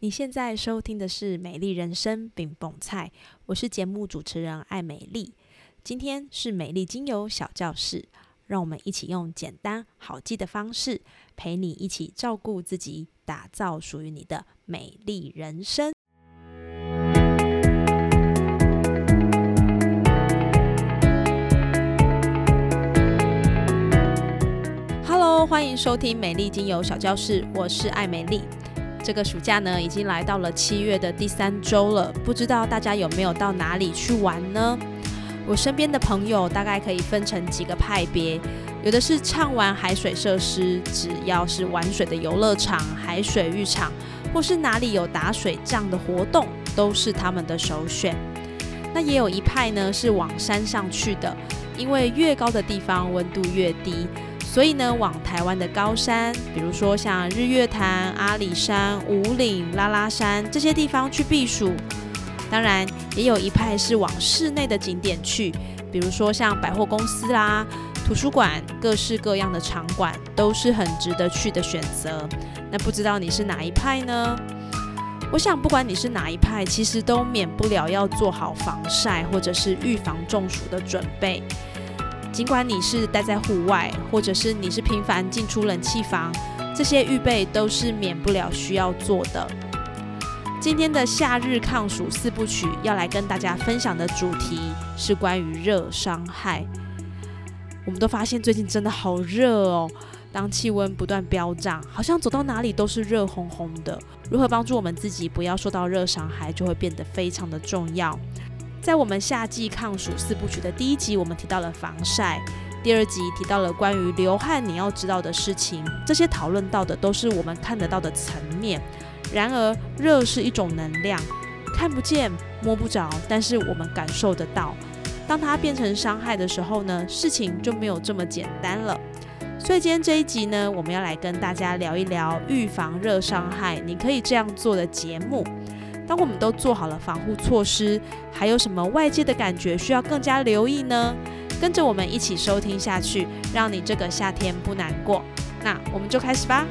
你现在收听的是《美丽人生》饼蹦菜，我是节目主持人艾美丽。今天是美丽精油小教室，让我们一起用简单好记的方式，陪你一起照顾自己，打造属于你的美丽人生。Hello，欢迎收听美丽精油小教室，我是艾美丽。这个暑假呢，已经来到了七月的第三周了，不知道大家有没有到哪里去玩呢？我身边的朋友大概可以分成几个派别，有的是畅玩海水设施，只要是玩水的游乐场、海水浴场，或是哪里有打水仗的活动，都是他们的首选。那也有一派呢，是往山上去的，因为越高的地方温度越低。所以呢，往台湾的高山，比如说像日月潭、阿里山、五岭、拉拉山这些地方去避暑。当然，也有一派是往室内的景点去，比如说像百货公司啦、图书馆，各式各样的场馆都是很值得去的选择。那不知道你是哪一派呢？我想，不管你是哪一派，其实都免不了要做好防晒或者是预防中暑的准备。尽管你是待在户外，或者是你是频繁进出冷气房，这些预备都是免不了需要做的。今天的夏日抗暑四部曲要来跟大家分享的主题是关于热伤害。我们都发现最近真的好热哦，当气温不断飙涨，好像走到哪里都是热烘烘的。如何帮助我们自己不要受到热伤害，就会变得非常的重要。在我们夏季抗暑四部曲的第一集，我们提到了防晒；第二集提到了关于流汗你要知道的事情。这些讨论到的都是我们看得到的层面。然而，热是一种能量，看不见、摸不着，但是我们感受得到。当它变成伤害的时候呢，事情就没有这么简单了。所以今天这一集呢，我们要来跟大家聊一聊预防热伤害，你可以这样做的节目。当我们都做好了防护措施，还有什么外界的感觉需要更加留意呢？跟着我们一起收听下去，让你这个夏天不难过。那我们就开始吧。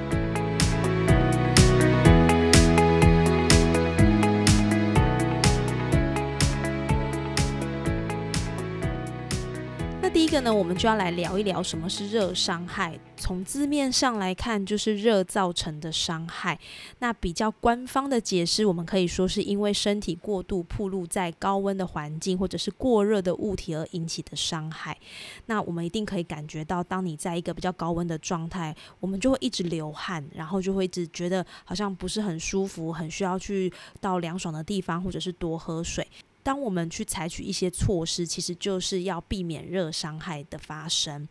个呢，我们就要来聊一聊什么是热伤害。从字面上来看，就是热造成的伤害。那比较官方的解释，我们可以说是因为身体过度暴露在高温的环境，或者是过热的物体而引起的伤害。那我们一定可以感觉到，当你在一个比较高温的状态，我们就会一直流汗，然后就会一直觉得好像不是很舒服，很需要去到凉爽的地方，或者是多喝水。当我们去采取一些措施，其实就是要避免热伤害的发生。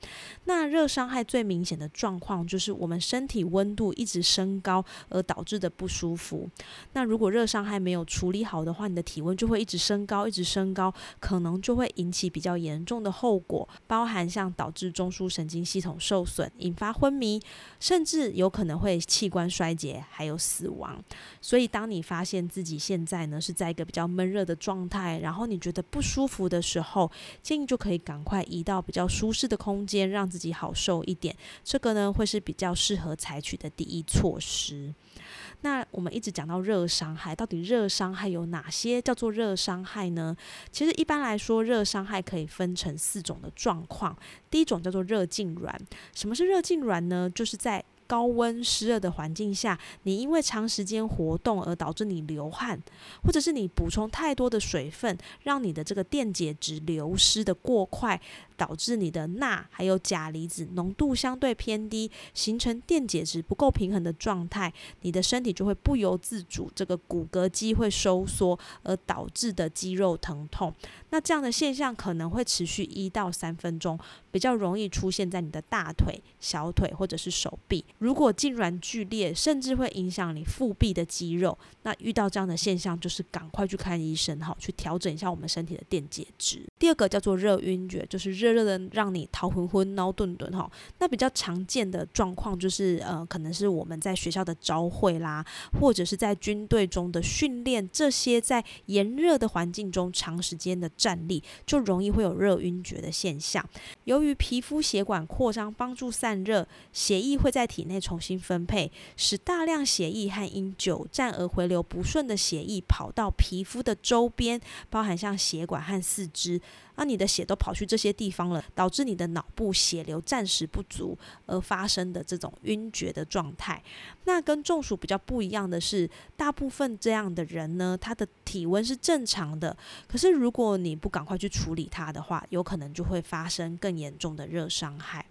那热伤害最明显的状况就是我们身体温度一直升高而导致的不舒服。那如果热伤害没有处理好的话，你的体温就会一直升高，一直升高，可能就会引起比较严重的后果，包含像导致中枢神经系统受损、引发昏迷，甚至有可能会器官衰竭，还有死亡。所以，当你发现自己现在呢是在一个比较闷热的状态，然后你觉得不舒服的时候，建议就可以赶快移到比较舒适的空间，让自己好受一点。这个呢，会是比较适合采取的第一措施。那我们一直讲到热伤害，到底热伤害有哪些叫做热伤害呢？其实一般来说，热伤害可以分成四种的状况。第一种叫做热痉挛。什么是热痉挛呢？就是在高温湿热的环境下，你因为长时间活动而导致你流汗，或者是你补充太多的水分，让你的这个电解质流失的过快。导致你的钠还有钾离子浓度相对偏低，形成电解质不够平衡的状态，你的身体就会不由自主，这个骨骼肌会收缩，而导致的肌肉疼痛。那这样的现象可能会持续一到三分钟，比较容易出现在你的大腿、小腿或者是手臂。如果痉挛剧烈，甚至会影响你腹壁的肌肉。那遇到这样的现象，就是赶快去看医生哈，去调整一下我们身体的电解质。第二个叫做热晕厥，就是热热的让你头昏昏、脑顿顿哈。那比较常见的状况就是，呃，可能是我们在学校的朝会啦，或者是在军队中的训练，这些在炎热的环境中长时间的站立，就容易会有热晕厥的现象。由于皮肤血管扩张帮助散热，血液会在体内重新分配，使大量血液和因久站而回流不顺的血液跑到皮肤的周边，包含像血管和四肢。那你的血都跑去这些地方了，导致你的脑部血流暂时不足而发生的这种晕厥的状态。那跟中暑比较不一样的是，大部分这样的人呢，他的体温是正常的，可是如果你不赶快去处理它的话，有可能就会发生更严重的热伤害。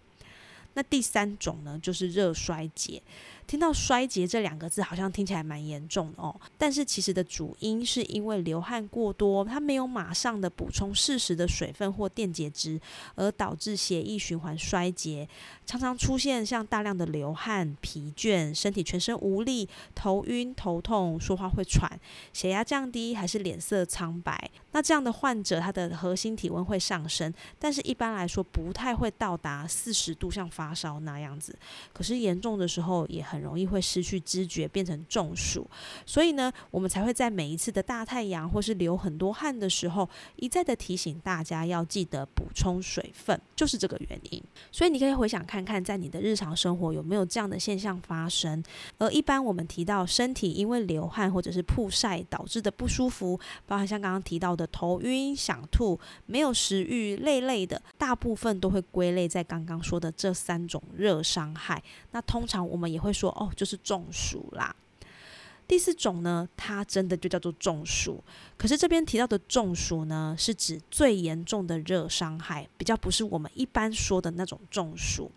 那第三种呢，就是热衰竭。听到衰竭这两个字，好像听起来蛮严重的哦。但是其实的主因是因为流汗过多，它没有马上的补充适时的水分或电解质，而导致血液循环衰竭，常常出现像大量的流汗、疲倦、身体全身无力、头晕、头痛、说话会喘、血压降低，还是脸色苍白。那这样的患者，他的核心体温会上升，但是一般来说不太会到达四十度，像发烧那样子。可是严重的时候也。很容易会失去知觉，变成中暑，所以呢，我们才会在每一次的大太阳或是流很多汗的时候，一再的提醒大家要记得补充水分，就是这个原因。所以你可以回想看看，在你的日常生活有没有这样的现象发生。而一般我们提到身体因为流汗或者是曝晒导致的不舒服，包含像刚刚提到的头晕、想吐、没有食欲、累累的，大部分都会归类在刚刚说的这三种热伤害。那通常我们也会说说。哦，就是中暑啦。第四种呢，它真的就叫做中暑。可是这边提到的中暑呢，是指最严重的热伤害，比较不是我们一般说的那种中暑。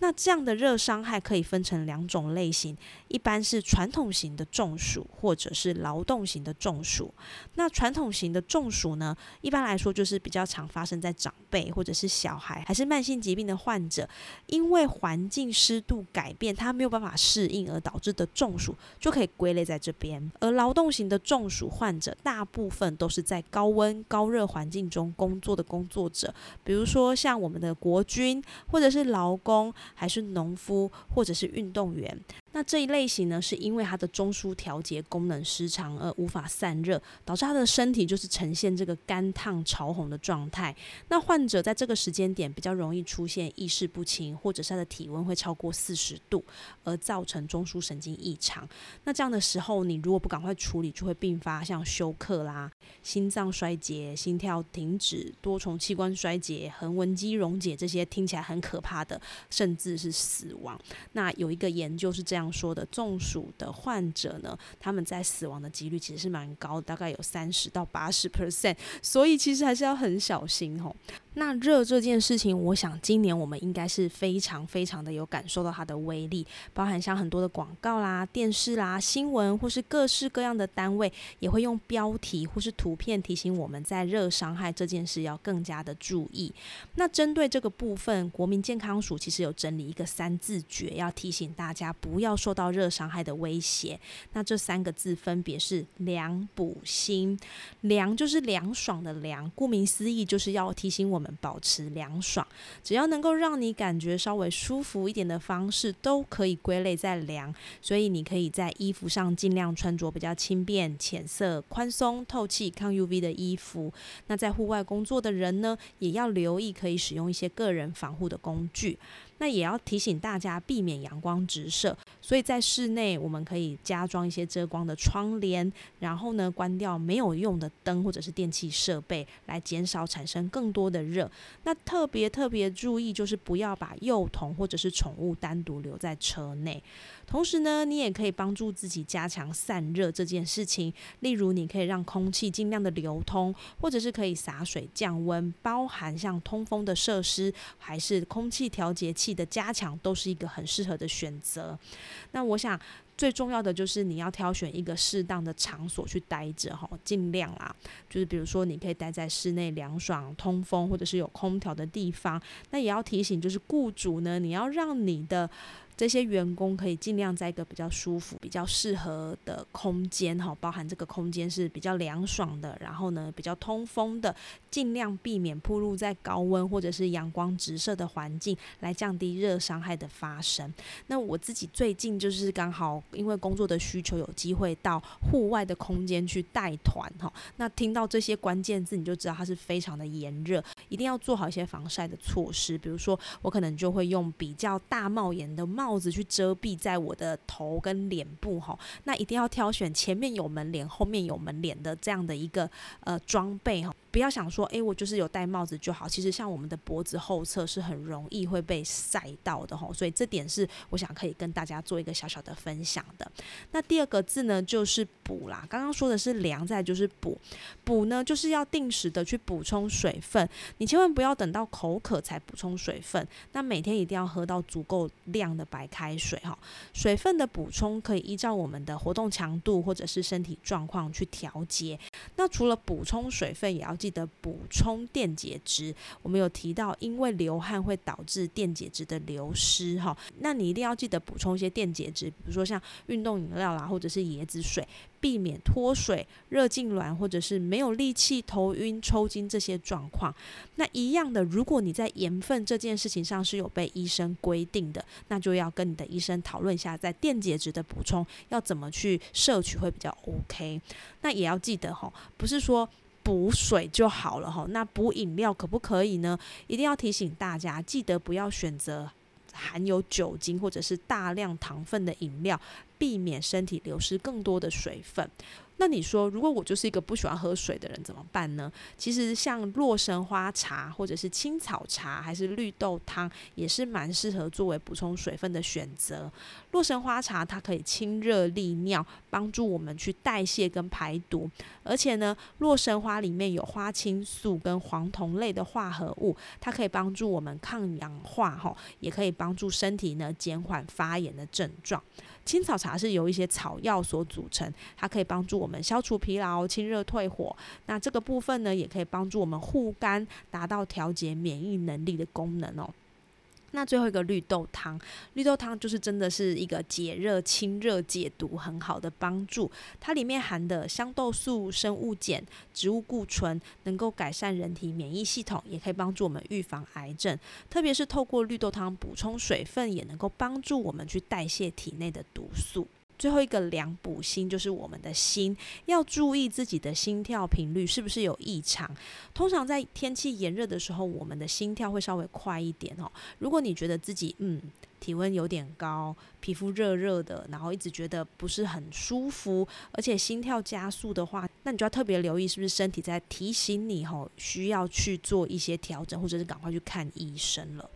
那这样的热伤害可以分成两种类型，一般是传统型的中暑，或者是劳动型的中暑。那传统型的中暑呢，一般来说就是比较常发生在长辈或者是小孩，还是慢性疾病的患者，因为环境湿度改变，他没有办法适应而导致的中暑，就可以归类在这边。而劳动型的中暑患者，大部分都是在高温高热环境中工作的工作者，比如说像我们的国军或者是劳工。还是农夫或者是运动员。那这一类型呢，是因为它的中枢调节功能失常而无法散热，导致他的身体就是呈现这个干烫潮红的状态。那患者在这个时间点比较容易出现意识不清，或者是他的体温会超过四十度，而造成中枢神经异常。那这样的时候，你如果不赶快处理，就会并发像休克啦、心脏衰竭、心跳停止、多重器官衰竭、横纹肌溶解这些听起来很可怕的，甚至是死亡。那有一个研究是这样。说的中暑的患者呢，他们在死亡的几率其实是蛮高，大概有三十到八十 percent，所以其实还是要很小心哦。那热这件事情，我想今年我们应该是非常非常的有感受到它的威力，包含像很多的广告啦、电视啦、新闻，或是各式各样的单位，也会用标题或是图片提醒我们在热伤害这件事要更加的注意。那针对这个部分，国民健康署其实有整理一个三字诀，要提醒大家不要受到热伤害的威胁。那这三个字分别是凉补心，凉就是凉爽的凉，顾名思义就是要提醒我们。保持凉爽，只要能够让你感觉稍微舒服一点的方式，都可以归类在凉。所以你可以在衣服上尽量穿着比较轻便、浅色、宽松、透气、抗 UV 的衣服。那在户外工作的人呢，也要留意可以使用一些个人防护的工具。那也要提醒大家避免阳光直射，所以在室内我们可以加装一些遮光的窗帘，然后呢关掉没有用的灯或者是电器设备，来减少产生更多的热。那特别特别注意就是不要把幼童或者是宠物单独留在车内。同时呢，你也可以帮助自己加强散热这件事情，例如你可以让空气尽量的流通，或者是可以洒水降温，包含像通风的设施，还是空气调节器的加强，都是一个很适合的选择。那我想。最重要的就是你要挑选一个适当的场所去待着哈，尽量啦，就是比如说你可以待在室内凉爽、通风或者是有空调的地方。那也要提醒，就是雇主呢，你要让你的这些员工可以尽量在一个比较舒服、比较适合的空间哈，包含这个空间是比较凉爽的，然后呢比较通风的，尽量避免暴露在高温或者是阳光直射的环境，来降低热伤害的发生。那我自己最近就是刚好因为工作的需求，有机会到户外的空间去带团哈。那听到这些关键字，你就知道它是非常的炎热，一定要做好一些防晒的措施。比如说，我可能就会用比较大帽檐的帽帽子去遮蔽在我的头跟脸部哈。那一定要挑选前面有门帘、后面有门帘的这样的一个呃装备哈。不要想说，诶，我就是有戴帽子就好。其实像我们的脖子后侧是很容易会被晒到的哈，所以这点是我想可以跟大家做一个小小的分享的。那第二个字呢，就是补啦。刚刚说的是凉，再就是补。补呢，就是要定时的去补充水分。你千万不要等到口渴才补充水分。那每天一定要喝到足够量的白开水哈。水分的补充可以依照我们的活动强度或者是身体状况去调节。那除了补充水分，也要记得补充电解质。我们有提到，因为流汗会导致电解质的流失，哈，那你一定要记得补充一些电解质，比如说像运动饮料啦，或者是椰子水，避免脱水、热痉挛，或者是没有力气、头晕、抽筋这些状况。那一样的，如果你在盐分这件事情上是有被医生规定的，那就要要跟你的医生讨论一下，在电解质的补充要怎么去摄取会比较 OK。那也要记得哈，不是说。补水就好了哈，那补饮料可不可以呢？一定要提醒大家，记得不要选择含有酒精或者是大量糖分的饮料，避免身体流失更多的水分。那你说，如果我就是一个不喜欢喝水的人怎么办呢？其实像洛神花茶或者是青草茶，还是绿豆汤，也是蛮适合作为补充水分的选择。洛神花茶它可以清热利尿，帮助我们去代谢跟排毒。而且呢，洛神花里面有花青素跟黄酮类的化合物，它可以帮助我们抗氧化，哈，也可以帮助身体呢减缓发炎的症状。青草茶是由一些草药所组成，它可以帮助我们消除疲劳、清热退火。那这个部分呢，也可以帮助我们护肝，达到调节免疫能力的功能哦。那最后一个绿豆汤，绿豆汤就是真的是一个解热、清热、解毒很好的帮助。它里面含的香豆素、生物碱、植物固醇，能够改善人体免疫系统，也可以帮助我们预防癌症。特别是透过绿豆汤补充水分，也能够帮助我们去代谢体内的毒素。最后一个凉补心就是我们的心，要注意自己的心跳频率是不是有异常。通常在天气炎热的时候，我们的心跳会稍微快一点哦。如果你觉得自己嗯体温有点高，皮肤热热的，然后一直觉得不是很舒服，而且心跳加速的话，那你就要特别留意是不是身体在提醒你吼，需要去做一些调整，或者是赶快去看医生了。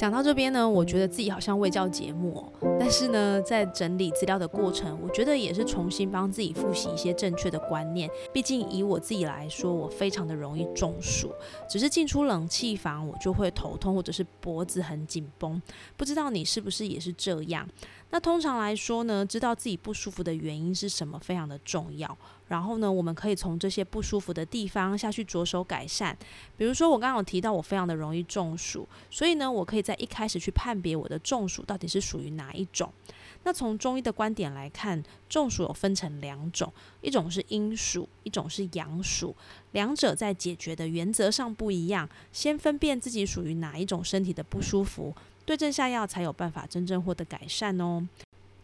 讲到这边呢，我觉得自己好像未教节目，但是呢，在整理资料的过程，我觉得也是重新帮自己复习一些正确的观念。毕竟以我自己来说，我非常的容易中暑，只是进出冷气房我就会头痛或者是脖子很紧绷。不知道你是不是也是这样？那通常来说呢，知道自己不舒服的原因是什么非常的重要。然后呢，我们可以从这些不舒服的地方下去着手改善。比如说，我刚刚有提到我非常的容易中暑，所以呢，我可以在一开始去判别我的中暑到底是属于哪一种。那从中医的观点来看，中暑有分成两种，一种是阴暑，一种是阳暑。两者在解决的原则上不一样。先分辨自己属于哪一种身体的不舒服，对症下药才有办法真正获得改善哦。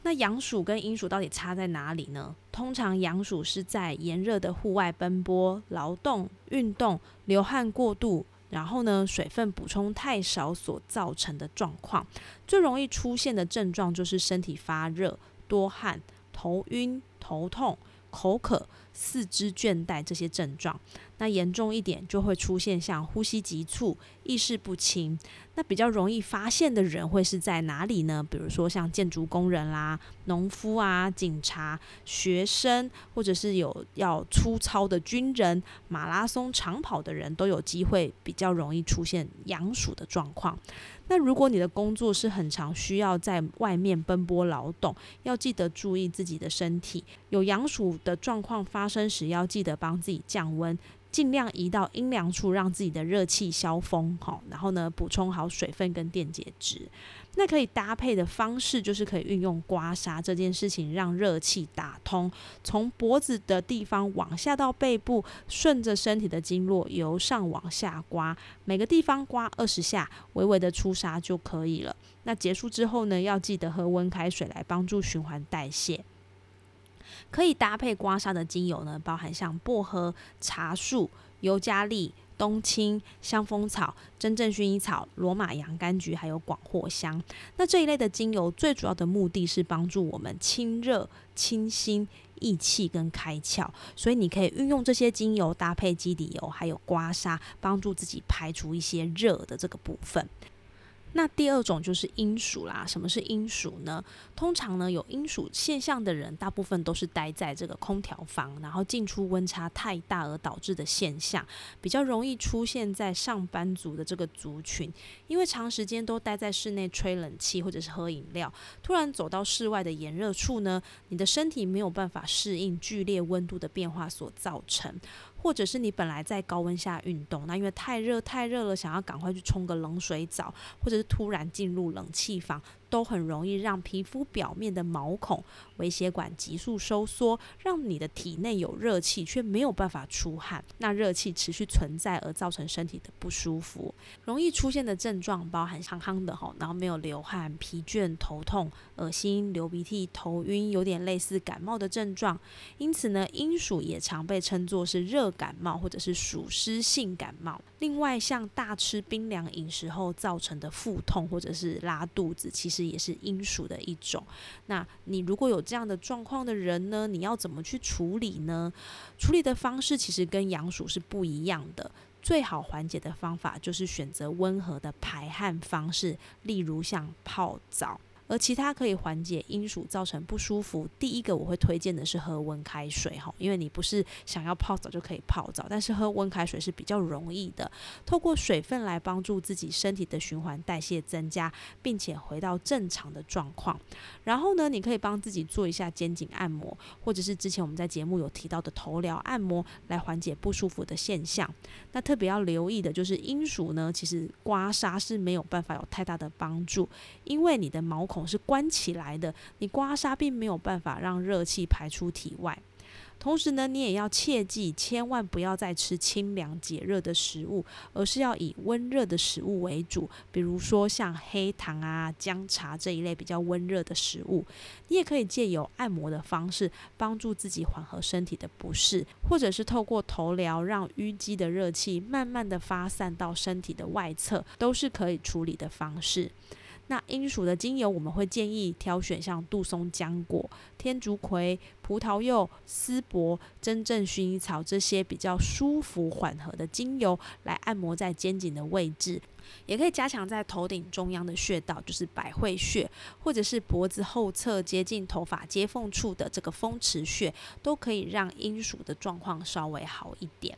那阳暑跟阴暑到底差在哪里呢？通常阳暑是在炎热的户外奔波、劳动、运动、流汗过度，然后呢水分补充太少所造成的状况。最容易出现的症状就是身体发热、多汗、头晕、头痛、口渴、四肢倦怠这些症状。那严重一点就会出现像呼吸急促、意识不清。那比较容易发现的人会是在哪里呢？比如说像建筑工人啦、农夫啊、警察、学生，或者是有要粗糙的军人、马拉松长跑的人都有机会比较容易出现阳暑的状况。那如果你的工作是很长，需要在外面奔波劳动，要记得注意自己的身体。有阳暑的状况发生时，要记得帮自己降温。尽量移到阴凉处，让自己的热气消风，好，然后呢，补充好水分跟电解质。那可以搭配的方式就是可以运用刮痧这件事情，让热气打通，从脖子的地方往下到背部，顺着身体的经络由上往下刮，每个地方刮二十下，微微的出痧就可以了。那结束之后呢，要记得喝温开水来帮助循环代谢。可以搭配刮痧的精油呢，包含像薄荷、茶树、尤加利、冬青、香蜂草、真正薰衣草、罗马洋甘菊，还有广藿香。那这一类的精油最主要的目的是帮助我们清热、清心、益气跟开窍，所以你可以运用这些精油搭配基底油，还有刮痧，帮助自己排除一些热的这个部分。那第二种就是阴暑啦。什么是阴暑呢？通常呢有阴暑现象的人，大部分都是待在这个空调房，然后进出温差太大而导致的现象，比较容易出现在上班族的这个族群。因为长时间都待在室内吹冷气或者是喝饮料，突然走到室外的炎热处呢，你的身体没有办法适应剧烈温度的变化所造成。或者是你本来在高温下运动，那因为太热太热了，想要赶快去冲个冷水澡，或者是突然进入冷气房。都很容易让皮肤表面的毛孔、微血管急速收缩，让你的体内有热气却没有办法出汗，那热气持续存在而造成身体的不舒服。容易出现的症状包含康康的吼，然后没有流汗、疲倦、头痛、恶心、流鼻涕、头晕，有点类似感冒的症状。因此呢，阴暑也常被称作是热感冒或者是暑湿性感冒。另外，像大吃冰凉饮食后造成的腹痛或者是拉肚子，其实也是阴暑的一种。那你如果有这样的状况的人呢，你要怎么去处理呢？处理的方式其实跟阳暑是不一样的。最好缓解的方法就是选择温和的排汗方式，例如像泡澡。而其他可以缓解阴暑造成不舒服，第一个我会推荐的是喝温开水哈，因为你不是想要泡澡就可以泡澡，但是喝温开水是比较容易的，透过水分来帮助自己身体的循环代谢增加，并且回到正常的状况。然后呢，你可以帮自己做一下肩颈按摩，或者是之前我们在节目有提到的头疗按摩，来缓解不舒服的现象。那特别要留意的就是阴暑呢，其实刮痧是没有办法有太大的帮助，因为你的毛孔。孔是关起来的，你刮痧并没有办法让热气排出体外。同时呢，你也要切记，千万不要再吃清凉解热的食物，而是要以温热的食物为主，比如说像黑糖啊、姜茶这一类比较温热的食物。你也可以借由按摩的方式，帮助自己缓和身体的不适，或者是透过头疗，让淤积的热气慢慢的发散到身体的外侧，都是可以处理的方式。那阴暑的精油，我们会建议挑选像杜松浆果、天竺葵、葡萄柚、丝柏、真正薰衣草这些比较舒服缓和的精油来按摩在肩颈的位置，也可以加强在头顶中央的穴道，就是百会穴，或者是脖子后侧接近头发接缝处的这个风池穴，都可以让阴暑的状况稍微好一点。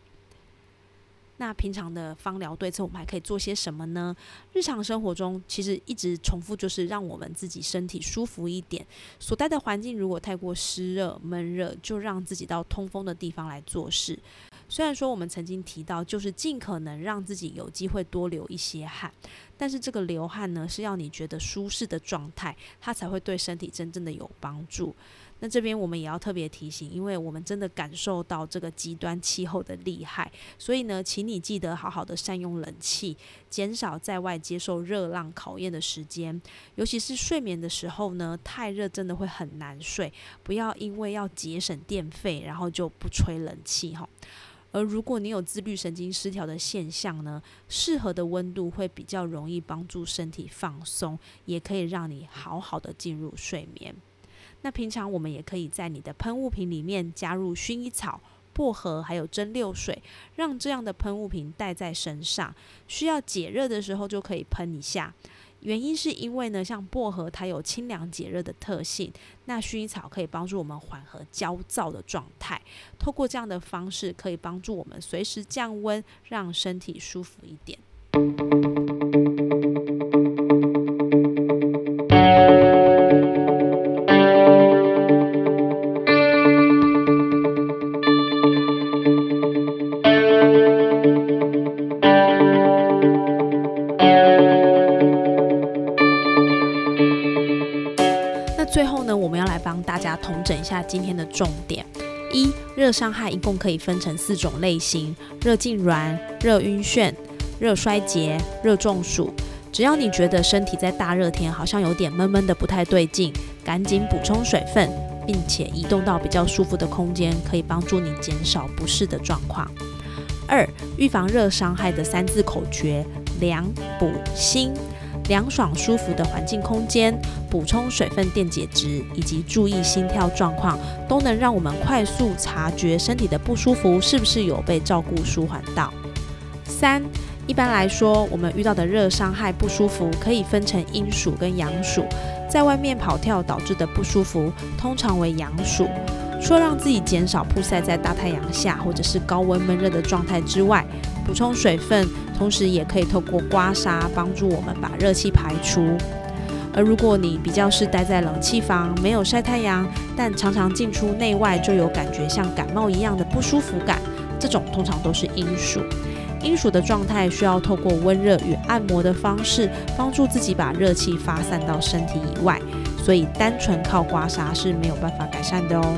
那平常的芳疗对策，我们还可以做些什么呢？日常生活中，其实一直重复就是让我们自己身体舒服一点。所待的环境如果太过湿热、闷热，就让自己到通风的地方来做事。虽然说我们曾经提到，就是尽可能让自己有机会多流一些汗，但是这个流汗呢，是要你觉得舒适的状态，它才会对身体真正的有帮助。那这边我们也要特别提醒，因为我们真的感受到这个极端气候的厉害，所以呢，请你记得好好的善用冷气，减少在外接受热浪考验的时间。尤其是睡眠的时候呢，太热真的会很难睡。不要因为要节省电费，然后就不吹冷气哈。而如果你有自律神经失调的现象呢，适合的温度会比较容易帮助身体放松，也可以让你好好的进入睡眠。那平常我们也可以在你的喷雾瓶里面加入薰衣草、薄荷还有蒸馏水，让这样的喷雾瓶带在身上，需要解热的时候就可以喷一下。原因是因为呢，像薄荷它有清凉解热的特性，那薰衣草可以帮助我们缓和焦躁的状态。透过这样的方式，可以帮助我们随时降温，让身体舒服一点。整一下今天的重点。一、热伤害一共可以分成四种类型：热痉挛、热晕眩、热衰竭、热中暑。只要你觉得身体在大热天好像有点闷闷的不太对劲，赶紧补充水分，并且移动到比较舒服的空间，可以帮助你减少不适的状况。二、预防热伤害的三字口诀：凉、补、心。凉爽舒服的环境空间，补充水分电解质，以及注意心跳状况，都能让我们快速察觉身体的不舒服是不是有被照顾舒缓到。三，一般来说，我们遇到的热伤害不舒服可以分成阴暑跟阳暑，在外面跑跳导致的不舒服，通常为阳暑。除了让自己减少曝晒在大太阳下或者是高温闷热的状态之外，补充水分，同时也可以透过刮痧帮助我们把热气排出。而如果你比较是待在冷气房，没有晒太阳，但常常进出内外就有感觉像感冒一样的不舒服感，这种通常都是阴暑。阴暑的状态需要透过温热与按摩的方式，帮助自己把热气发散到身体以外，所以单纯靠刮痧是没有办法改善的哦。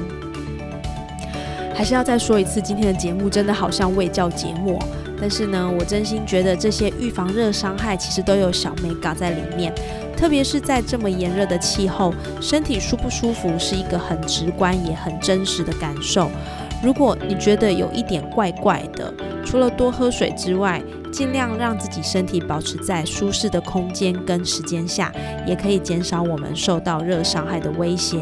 还是要再说一次，今天的节目真的好像未教节目，但是呢，我真心觉得这些预防热伤害其实都有小美搞在里面，特别是在这么炎热的气候，身体舒不舒服是一个很直观也很真实的感受。如果你觉得有一点怪怪的，除了多喝水之外，尽量让自己身体保持在舒适的空间跟时间下，也可以减少我们受到热伤害的威胁。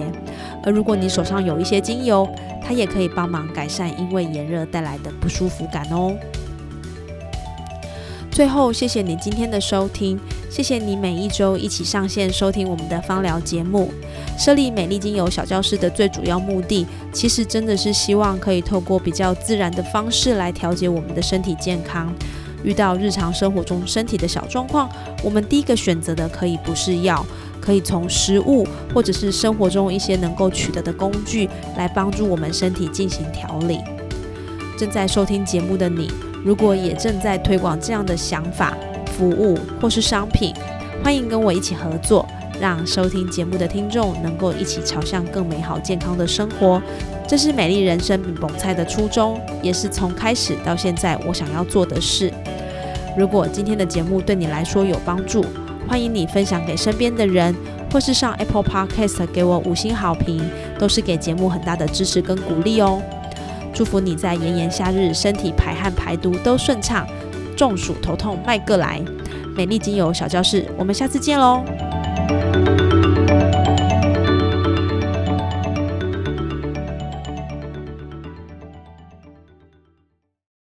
而如果你手上有一些精油，它也可以帮忙改善因为炎热带来的不舒服感哦。最后，谢谢你今天的收听，谢谢你每一周一起上线收听我们的芳疗节目。设立美丽精油小教室的最主要目的，其实真的是希望可以透过比较自然的方式来调节我们的身体健康。遇到日常生活中身体的小状况，我们第一个选择的可以不是药，可以从食物或者是生活中一些能够取得的工具来帮助我们身体进行调理。正在收听节目的你，如果也正在推广这样的想法、服务或是商品，欢迎跟我一起合作。让收听节目的听众能够一起朝向更美好、健康的生活，这是美丽人生饼菜的初衷，也是从开始到现在我想要做的事。如果今天的节目对你来说有帮助，欢迎你分享给身边的人，或是上 Apple Podcast 给我五星好评，都是给节目很大的支持跟鼓励哦。祝福你在炎炎夏日身体排汗排毒都顺畅，中暑头痛迈个来。美丽精油小教室，我们下次见喽。